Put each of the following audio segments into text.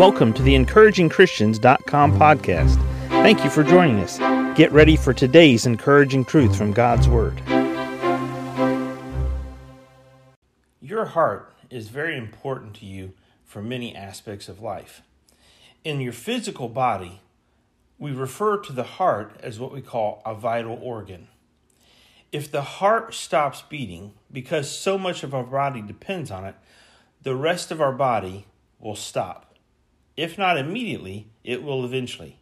Welcome to the encouragingchristians.com podcast. Thank you for joining us. Get ready for today's encouraging truth from God's Word. Your heart is very important to you for many aspects of life. In your physical body, we refer to the heart as what we call a vital organ. If the heart stops beating, because so much of our body depends on it, the rest of our body will stop. If not immediately, it will eventually.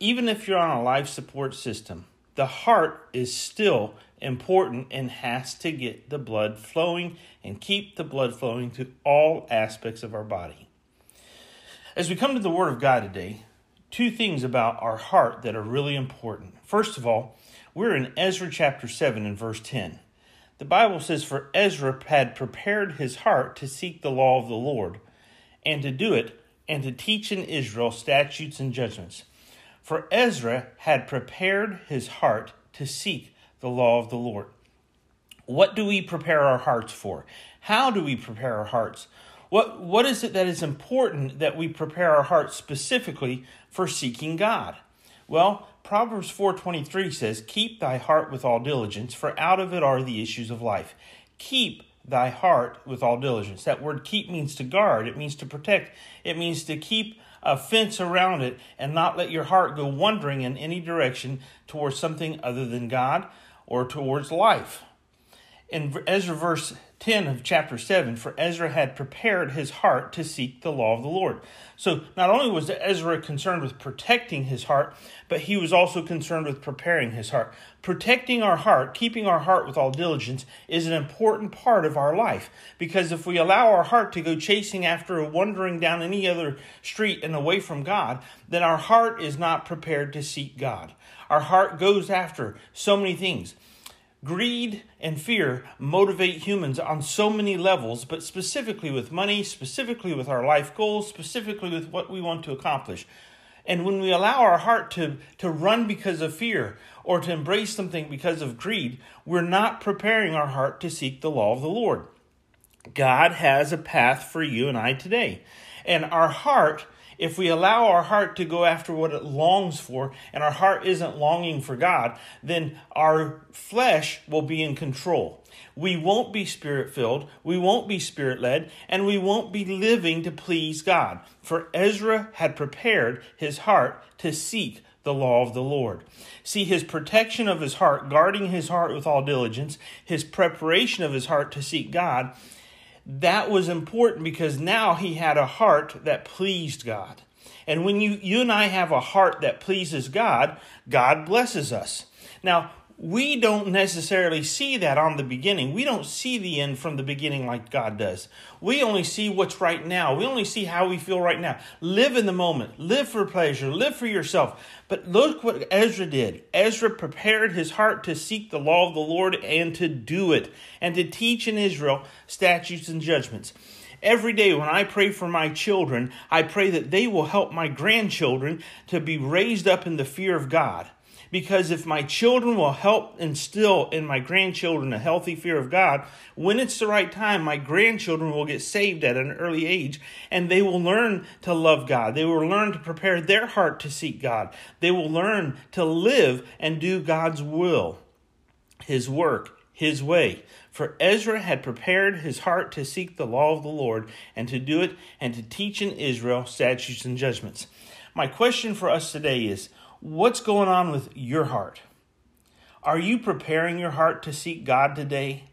Even if you're on a life support system, the heart is still important and has to get the blood flowing and keep the blood flowing to all aspects of our body. As we come to the Word of God today, two things about our heart that are really important. First of all, we're in Ezra chapter 7 and verse 10. The Bible says, For Ezra had prepared his heart to seek the law of the Lord, and to do it, and to teach in Israel statutes and judgments. For Ezra had prepared his heart to seek the law of the Lord. What do we prepare our hearts for? How do we prepare our hearts? What, what is it that is important that we prepare our hearts specifically for seeking God? Well, Proverbs 4:23 says, "Keep thy heart with all diligence, for out of it are the issues of life." Keep thy heart with all diligence. That word keep means to guard, it means to protect, it means to keep a fence around it and not let your heart go wandering in any direction towards something other than God or towards life. In Ezra verse 10 of chapter 7 for Ezra had prepared his heart to seek the law of the Lord. So not only was Ezra concerned with protecting his heart, but he was also concerned with preparing his heart. Protecting our heart, keeping our heart with all diligence, is an important part of our life because if we allow our heart to go chasing after or wandering down any other street and away from God, then our heart is not prepared to seek God. Our heart goes after so many things. Greed and fear motivate humans on so many levels, but specifically with money, specifically with our life goals, specifically with what we want to accomplish. And when we allow our heart to, to run because of fear or to embrace something because of greed, we're not preparing our heart to seek the law of the Lord. God has a path for you and I today. And our heart if we allow our heart to go after what it longs for and our heart isn't longing for God, then our flesh will be in control. We won't be spirit filled, we won't be spirit led, and we won't be living to please God. For Ezra had prepared his heart to seek the law of the Lord. See, his protection of his heart, guarding his heart with all diligence, his preparation of his heart to seek God, that was important because now he had a heart that pleased God. And when you, you and I have a heart that pleases God, God blesses us. Now, we don't necessarily see that on the beginning. We don't see the end from the beginning like God does. We only see what's right now. We only see how we feel right now. Live in the moment. Live for pleasure. Live for yourself. But look what Ezra did. Ezra prepared his heart to seek the law of the Lord and to do it, and to teach in Israel statutes and judgments. Every day when I pray for my children, I pray that they will help my grandchildren to be raised up in the fear of God. Because if my children will help instill in my grandchildren a healthy fear of God, when it's the right time, my grandchildren will get saved at an early age and they will learn to love God. They will learn to prepare their heart to seek God. They will learn to live and do God's will, His work, His way. For Ezra had prepared his heart to seek the law of the Lord and to do it and to teach in Israel statutes and judgments. My question for us today is What's going on with your heart? Are you preparing your heart to seek God today?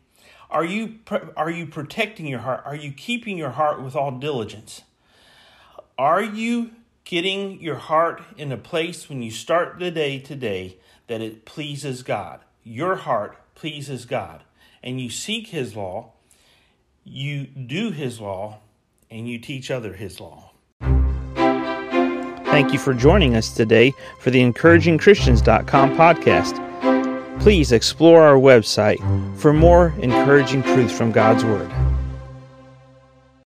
Are you are you protecting your heart? Are you keeping your heart with all diligence? Are you getting your heart in a place when you start the day today that it pleases God? Your heart pleases God, and you seek his law, you do his law, and you teach other his law. Thank you for joining us today for the encouragingchristians.com podcast. Please explore our website for more encouraging truths from God's Word.